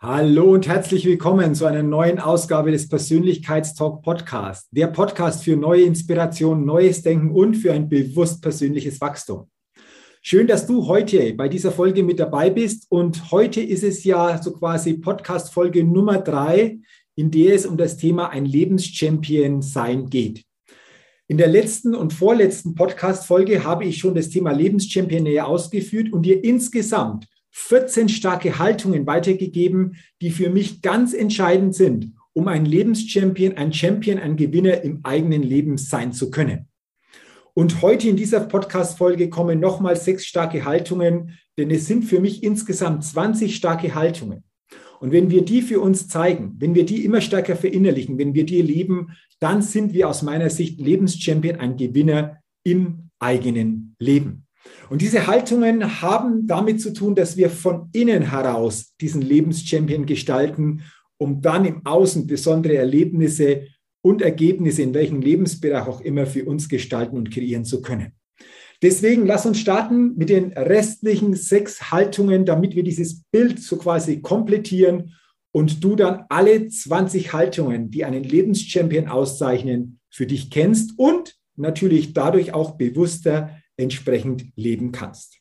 Hallo und herzlich willkommen zu einer neuen Ausgabe des Persönlichkeitstalk Podcast. Der Podcast für neue Inspiration, neues Denken und für ein bewusst persönliches Wachstum. Schön, dass du heute bei dieser Folge mit dabei bist. Und heute ist es ja so quasi Podcast-Folge Nummer drei, in der es um das Thema ein Lebenschampion sein geht. In der letzten und vorletzten Podcast-Folge habe ich schon das Thema Lebenschampion näher ausgeführt und dir insgesamt 14 starke Haltungen weitergegeben, die für mich ganz entscheidend sind, um ein Lebenschampion, ein Champion, ein Gewinner im eigenen Leben sein zu können. Und heute in dieser Podcast-Folge kommen nochmal sechs starke Haltungen, denn es sind für mich insgesamt 20 starke Haltungen. Und wenn wir die für uns zeigen, wenn wir die immer stärker verinnerlichen, wenn wir die leben, dann sind wir aus meiner Sicht Lebenschampion, ein Gewinner im eigenen Leben. Und diese Haltungen haben damit zu tun, dass wir von innen heraus diesen Lebenschampion gestalten, um dann im Außen besondere Erlebnisse und Ergebnisse in welchem Lebensbereich auch immer für uns gestalten und kreieren zu können. Deswegen lass uns starten mit den restlichen sechs Haltungen, damit wir dieses Bild so quasi komplettieren und du dann alle 20 Haltungen, die einen Lebenschampion auszeichnen, für dich kennst und natürlich dadurch auch bewusster entsprechend leben kannst.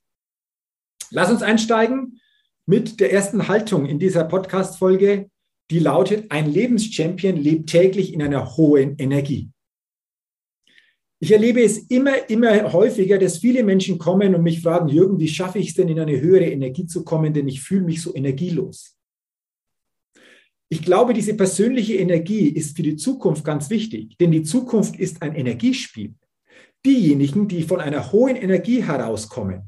Lass uns einsteigen mit der ersten Haltung in dieser Podcast-Folge, die lautet, ein Lebenschampion lebt täglich in einer hohen Energie. Ich erlebe es immer, immer häufiger, dass viele Menschen kommen und mich fragen, Jürgen, wie schaffe ich es denn, in eine höhere Energie zu kommen, denn ich fühle mich so energielos. Ich glaube, diese persönliche Energie ist für die Zukunft ganz wichtig, denn die Zukunft ist ein Energiespiel. Diejenigen, die von einer hohen Energie herauskommen,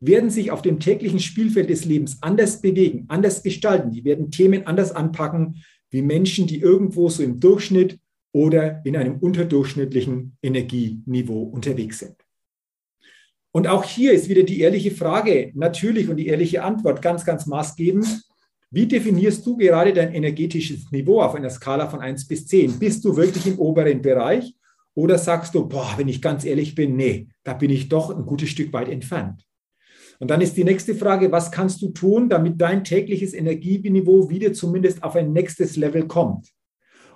werden sich auf dem täglichen Spielfeld des Lebens anders bewegen, anders gestalten. Die werden Themen anders anpacken wie Menschen, die irgendwo so im Durchschnitt oder in einem unterdurchschnittlichen Energieniveau unterwegs sind. Und auch hier ist wieder die ehrliche Frage natürlich und die ehrliche Antwort ganz, ganz maßgebend. Wie definierst du gerade dein energetisches Niveau auf einer Skala von 1 bis 10? Bist du wirklich im oberen Bereich oder sagst du, boah, wenn ich ganz ehrlich bin, nee, da bin ich doch ein gutes Stück weit entfernt. Und dann ist die nächste Frage, was kannst du tun, damit dein tägliches Energieniveau wieder zumindest auf ein nächstes Level kommt?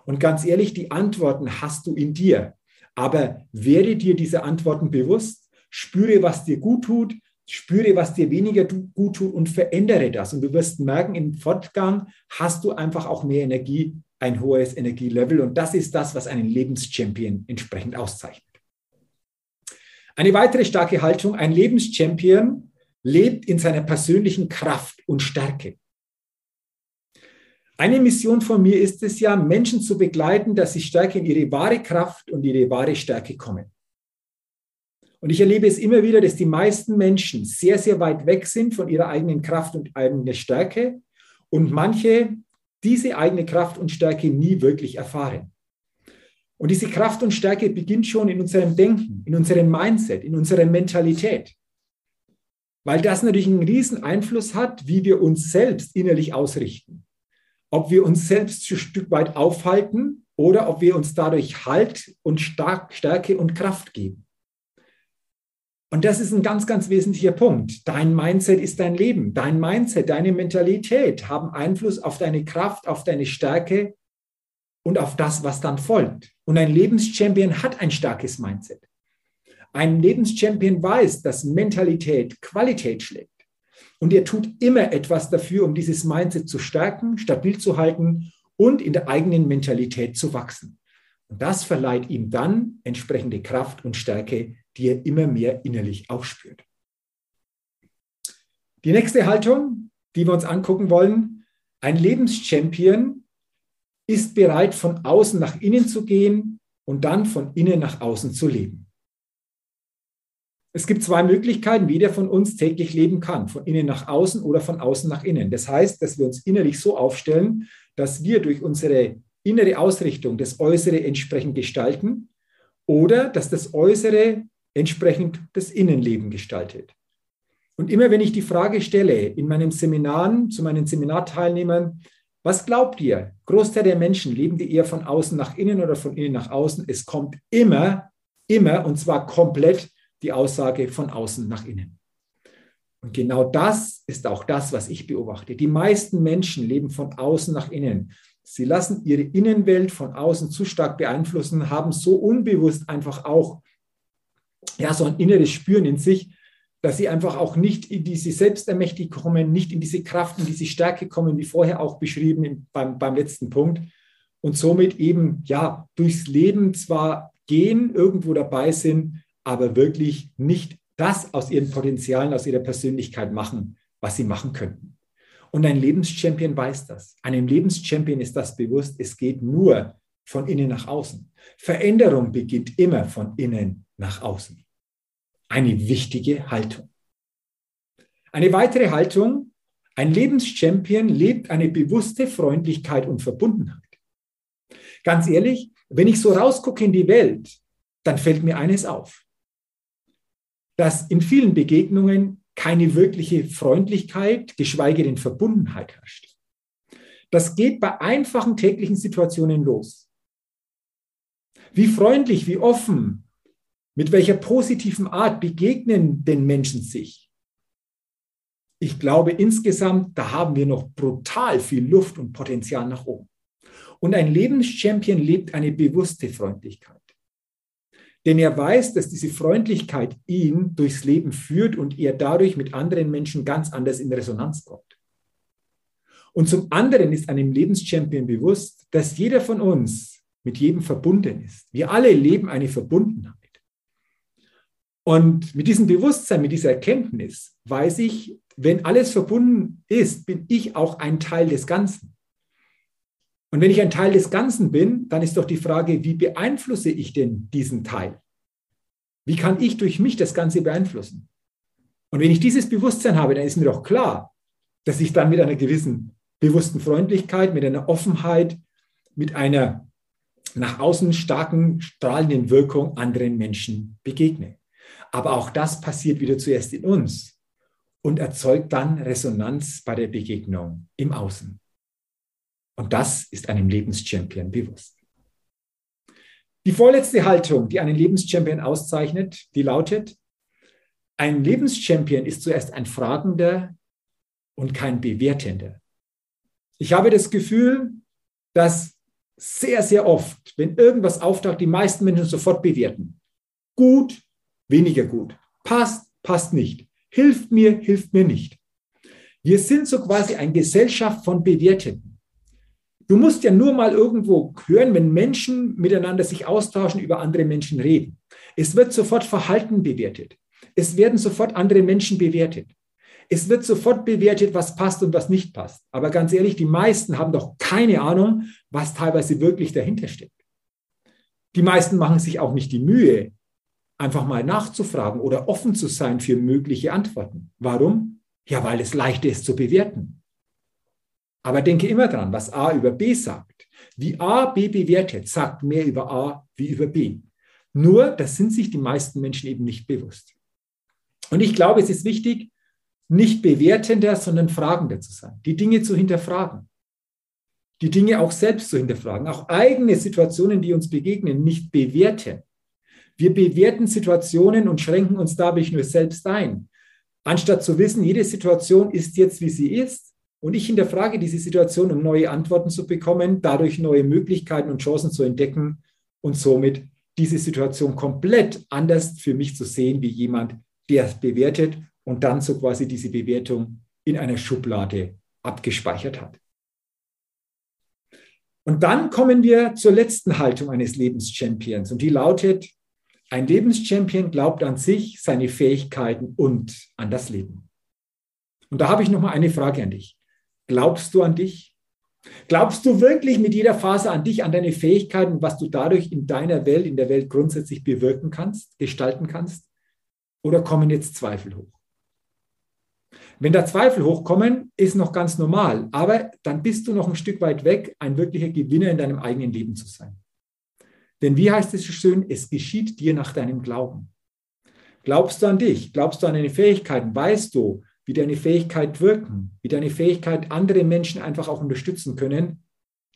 Und ganz ehrlich, die Antworten hast du in dir. Aber werde dir diese Antworten bewusst, spüre, was dir gut tut, spüre, was dir weniger gut tut und verändere das. Und du wirst merken, im Fortgang hast du einfach auch mehr Energie ein hohes Energielevel. Und das ist das, was einen Lebenschampion entsprechend auszeichnet. Eine weitere starke Haltung, ein Lebenschampion lebt in seiner persönlichen Kraft und Stärke. Eine Mission von mir ist es ja, Menschen zu begleiten, dass sie stärker in ihre wahre Kraft und ihre wahre Stärke kommen. Und ich erlebe es immer wieder, dass die meisten Menschen sehr, sehr weit weg sind von ihrer eigenen Kraft und eigener Stärke und manche diese eigene Kraft und Stärke nie wirklich erfahren. Und diese Kraft und Stärke beginnt schon in unserem Denken, in unserem Mindset, in unserer Mentalität. Weil das natürlich einen riesen Einfluss hat, wie wir uns selbst innerlich ausrichten. Ob wir uns selbst ein Stück weit aufhalten oder ob wir uns dadurch Halt und Stärke und Kraft geben. Und das ist ein ganz, ganz wesentlicher Punkt. Dein Mindset ist dein Leben. Dein Mindset, deine Mentalität haben Einfluss auf deine Kraft, auf deine Stärke und auf das, was dann folgt. Und ein Lebenschampion hat ein starkes Mindset. Ein Lebenschampion weiß, dass Mentalität Qualität schlägt. Und er tut immer etwas dafür, um dieses Mindset zu stärken, stabil zu halten und in der eigenen Mentalität zu wachsen. Und das verleiht ihm dann entsprechende Kraft und Stärke, die er immer mehr innerlich auch spürt. Die nächste Haltung, die wir uns angucken wollen, ein Lebenschampion ist bereit, von außen nach innen zu gehen und dann von innen nach außen zu leben. Es gibt zwei Möglichkeiten, wie der von uns täglich leben kann, von innen nach außen oder von außen nach innen. Das heißt, dass wir uns innerlich so aufstellen, dass wir durch unsere innere Ausrichtung das Äußere entsprechend gestalten oder dass das Äußere entsprechend das Innenleben gestaltet. Und immer wenn ich die Frage stelle in meinen Seminaren zu meinen Seminarteilnehmern, was glaubt ihr? Großteil der Menschen leben die eher von außen nach innen oder von innen nach außen? Es kommt immer, immer und zwar komplett die Aussage von außen nach innen. Und genau das ist auch das, was ich beobachte. Die meisten Menschen leben von außen nach innen. Sie lassen ihre Innenwelt von außen zu stark beeinflussen, haben so unbewusst einfach auch ja, so ein inneres Spüren in sich, dass sie einfach auch nicht in diese Selbstermächtigung kommen, nicht in diese Kraft, in diese Stärke kommen, wie vorher auch beschrieben beim, beim letzten Punkt. Und somit eben ja durchs Leben zwar gehen, irgendwo dabei sind, aber wirklich nicht das aus ihren Potenzialen, aus ihrer Persönlichkeit machen, was sie machen könnten. Und ein Lebenschampion weiß das. Einem Lebenschampion ist das bewusst, es geht nur von innen nach außen. Veränderung beginnt immer von innen nach außen. Eine wichtige Haltung. Eine weitere Haltung, ein Lebenschampion lebt eine bewusste Freundlichkeit und Verbundenheit. Ganz ehrlich, wenn ich so rausgucke in die Welt, dann fällt mir eines auf dass in vielen Begegnungen keine wirkliche Freundlichkeit, geschweige denn Verbundenheit herrscht. Das geht bei einfachen täglichen Situationen los. Wie freundlich, wie offen, mit welcher positiven Art begegnen den Menschen sich? Ich glaube insgesamt, da haben wir noch brutal viel Luft und Potenzial nach oben. Und ein Lebenschampion lebt eine bewusste Freundlichkeit. Denn er weiß, dass diese Freundlichkeit ihn durchs Leben führt und er dadurch mit anderen Menschen ganz anders in Resonanz kommt. Und zum anderen ist einem Lebenschampion bewusst, dass jeder von uns mit jedem verbunden ist. Wir alle leben eine Verbundenheit. Und mit diesem Bewusstsein, mit dieser Erkenntnis weiß ich, wenn alles verbunden ist, bin ich auch ein Teil des Ganzen. Und wenn ich ein Teil des Ganzen bin, dann ist doch die Frage, wie beeinflusse ich denn diesen Teil? Wie kann ich durch mich das Ganze beeinflussen? Und wenn ich dieses Bewusstsein habe, dann ist mir doch klar, dass ich dann mit einer gewissen bewussten Freundlichkeit, mit einer Offenheit, mit einer nach außen starken, strahlenden Wirkung anderen Menschen begegne. Aber auch das passiert wieder zuerst in uns und erzeugt dann Resonanz bei der Begegnung im Außen. Und das ist einem Lebenschampion bewusst. Die vorletzte Haltung, die einen Lebenschampion auszeichnet, die lautet, ein Lebenschampion ist zuerst ein Fragender und kein Bewertender. Ich habe das Gefühl, dass sehr, sehr oft, wenn irgendwas auftaucht, die meisten Menschen sofort bewerten. Gut, weniger gut. Passt, passt nicht. Hilft mir, hilft mir nicht. Wir sind so quasi eine Gesellschaft von Bewerteten. Du musst ja nur mal irgendwo hören, wenn Menschen miteinander sich austauschen, über andere Menschen reden. Es wird sofort Verhalten bewertet. Es werden sofort andere Menschen bewertet. Es wird sofort bewertet, was passt und was nicht passt. Aber ganz ehrlich, die meisten haben doch keine Ahnung, was teilweise wirklich dahinter steckt. Die meisten machen sich auch nicht die Mühe, einfach mal nachzufragen oder offen zu sein für mögliche Antworten. Warum? Ja, weil es leichter ist zu bewerten. Aber denke immer dran, was A über B sagt. Wie A B bewertet, sagt mehr über A wie über B. Nur, das sind sich die meisten Menschen eben nicht bewusst. Und ich glaube, es ist wichtig, nicht bewertender, sondern fragender zu sein, die Dinge zu hinterfragen, die Dinge auch selbst zu hinterfragen, auch eigene Situationen, die uns begegnen, nicht bewerten. Wir bewerten Situationen und schränken uns dadurch nur selbst ein, anstatt zu wissen, jede Situation ist jetzt, wie sie ist und ich hinterfrage diese Situation, um neue Antworten zu bekommen, dadurch neue Möglichkeiten und Chancen zu entdecken und somit diese Situation komplett anders für mich zu sehen, wie jemand, der es bewertet und dann so quasi diese Bewertung in einer Schublade abgespeichert hat. Und dann kommen wir zur letzten Haltung eines Lebenschampions und die lautet, ein Lebenschampion glaubt an sich, seine Fähigkeiten und an das Leben. Und da habe ich noch mal eine Frage an dich. Glaubst du an dich? Glaubst du wirklich mit jeder Phase an dich, an deine Fähigkeiten, was du dadurch in deiner Welt, in der Welt grundsätzlich bewirken kannst, gestalten kannst? Oder kommen jetzt Zweifel hoch? Wenn da Zweifel hochkommen, ist noch ganz normal, aber dann bist du noch ein Stück weit weg, ein wirklicher Gewinner in deinem eigenen Leben zu sein. Denn wie heißt es so schön, es geschieht dir nach deinem Glauben. Glaubst du an dich? Glaubst du an deine Fähigkeiten? Weißt du, wie deine Fähigkeit wirken, wie deine Fähigkeit andere Menschen einfach auch unterstützen können,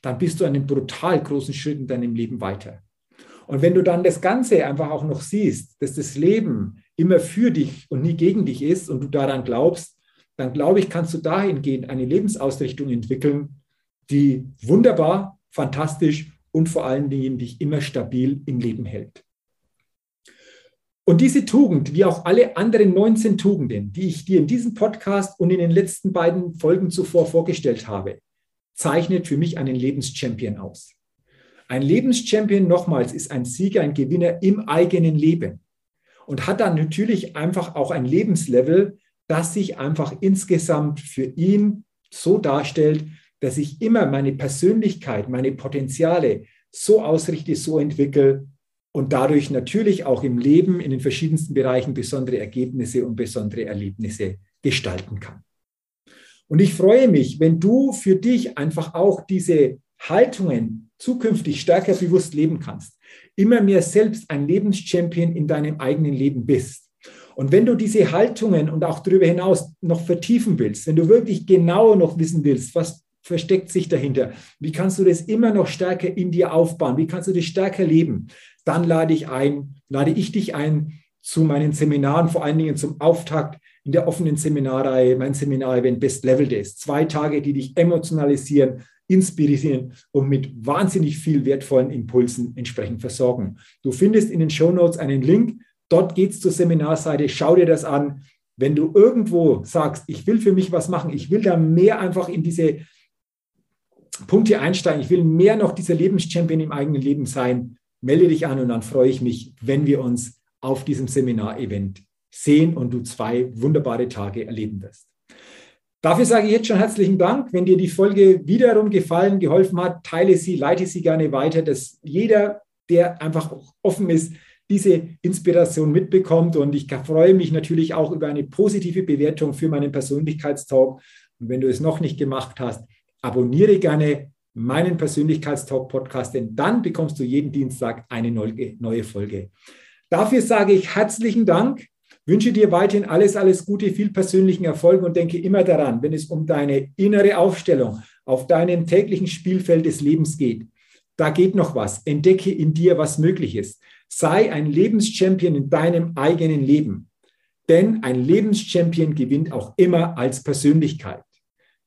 dann bist du einen brutal großen Schritt in deinem Leben weiter. Und wenn du dann das Ganze einfach auch noch siehst, dass das Leben immer für dich und nie gegen dich ist und du daran glaubst, dann glaube ich, kannst du dahingehend eine Lebensausrichtung entwickeln, die wunderbar, fantastisch und vor allen Dingen dich immer stabil im Leben hält. Und diese Tugend, wie auch alle anderen 19 Tugenden, die ich dir in diesem Podcast und in den letzten beiden Folgen zuvor vorgestellt habe, zeichnet für mich einen Lebenschampion aus. Ein Lebenschampion, nochmals, ist ein Sieger, ein Gewinner im eigenen Leben und hat dann natürlich einfach auch ein Lebenslevel, das sich einfach insgesamt für ihn so darstellt, dass ich immer meine Persönlichkeit, meine Potenziale so ausrichte, so entwickle, und dadurch natürlich auch im Leben in den verschiedensten Bereichen besondere Ergebnisse und besondere Erlebnisse gestalten kann. Und ich freue mich, wenn du für dich einfach auch diese Haltungen zukünftig stärker bewusst leben kannst, immer mehr selbst ein Lebenschampion in deinem eigenen Leben bist. Und wenn du diese Haltungen und auch darüber hinaus noch vertiefen willst, wenn du wirklich genau noch wissen willst, was versteckt sich dahinter? Wie kannst du das immer noch stärker in dir aufbauen? Wie kannst du das stärker leben? Dann lade ich ein, lade ich dich ein zu meinen Seminaren, vor allen Dingen zum Auftakt in der offenen Seminarreihe, mein Seminar-Event Best Level Days. Zwei Tage, die dich emotionalisieren, inspirieren und mit wahnsinnig viel wertvollen Impulsen entsprechend versorgen. Du findest in den Show Notes einen Link. Dort geht's zur Seminarseite. Schau dir das an. Wenn du irgendwo sagst, ich will für mich was machen, ich will da mehr einfach in diese Punkte einsteigen, ich will mehr noch dieser Lebenschampion im eigenen Leben sein, melde dich an und dann freue ich mich, wenn wir uns auf diesem Seminarevent sehen und du zwei wunderbare Tage erleben wirst. Dafür sage ich jetzt schon herzlichen Dank. Wenn dir die Folge wiederum gefallen, geholfen hat, teile sie, leite sie gerne weiter, dass jeder, der einfach offen ist, diese Inspiration mitbekommt. Und ich freue mich natürlich auch über eine positive Bewertung für meinen Persönlichkeitstalk. Und wenn du es noch nicht gemacht hast, abonniere gerne meinen Persönlichkeitstalk-Podcast, denn dann bekommst du jeden Dienstag eine neue Folge. Dafür sage ich herzlichen Dank, wünsche dir weiterhin alles, alles Gute, viel persönlichen Erfolg und denke immer daran, wenn es um deine innere Aufstellung auf deinem täglichen Spielfeld des Lebens geht, da geht noch was. Entdecke in dir, was möglich ist. Sei ein Lebenschampion in deinem eigenen Leben. Denn ein Lebenschampion gewinnt auch immer als Persönlichkeit.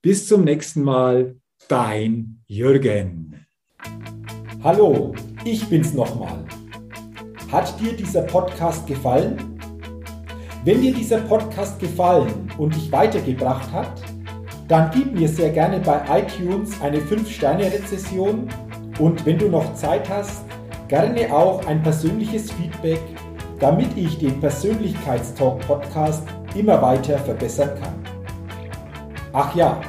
Bis zum nächsten Mal, dein Jürgen. Hallo, ich bin's nochmal. Hat dir dieser Podcast gefallen? Wenn dir dieser Podcast gefallen und dich weitergebracht hat, dann gib mir sehr gerne bei iTunes eine 5-Sterne-Rezession und wenn du noch Zeit hast, gerne auch ein persönliches Feedback, damit ich den Persönlichkeitstalk-Podcast immer weiter verbessern kann. Ach ja,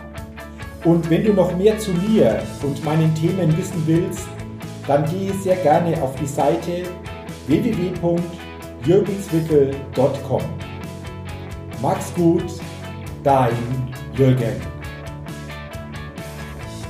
und wenn du noch mehr zu mir und meinen Themen wissen willst, dann gehe sehr gerne auf die Seite www.jürgenswickel.com. Mach's gut, dein Jürgen.